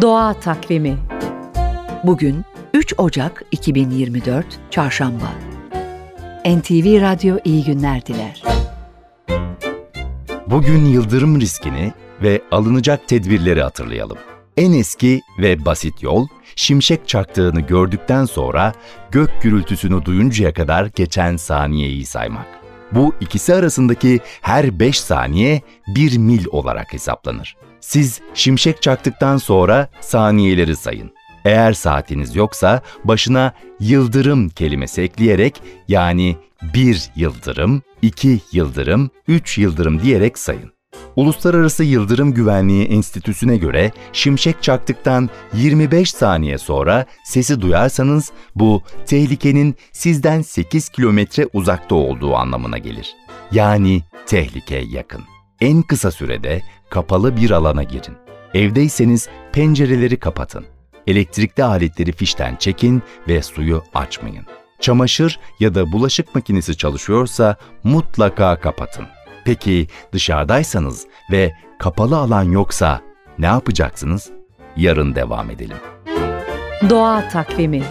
Doğa Takvimi Bugün 3 Ocak 2024 Çarşamba NTV Radyo iyi günler diler. Bugün yıldırım riskini ve alınacak tedbirleri hatırlayalım. En eski ve basit yol, şimşek çaktığını gördükten sonra gök gürültüsünü duyuncaya kadar geçen saniyeyi saymak. Bu ikisi arasındaki her 5 saniye 1 mil olarak hesaplanır. Siz şimşek çaktıktan sonra saniyeleri sayın. Eğer saatiniz yoksa başına yıldırım kelimesi ekleyerek yani 1 yıldırım, 2 yıldırım, 3 yıldırım diyerek sayın. Uluslararası Yıldırım Güvenliği Enstitüsü'ne göre şimşek çaktıktan 25 saniye sonra sesi duyarsanız bu tehlikenin sizden 8 kilometre uzakta olduğu anlamına gelir. Yani tehlike yakın. En kısa sürede kapalı bir alana girin. Evdeyseniz pencereleri kapatın. Elektrikli aletleri fişten çekin ve suyu açmayın. Çamaşır ya da bulaşık makinesi çalışıyorsa mutlaka kapatın. Peki dışarıdaysanız ve kapalı alan yoksa ne yapacaksınız? Yarın devam edelim. Doğa Takvimi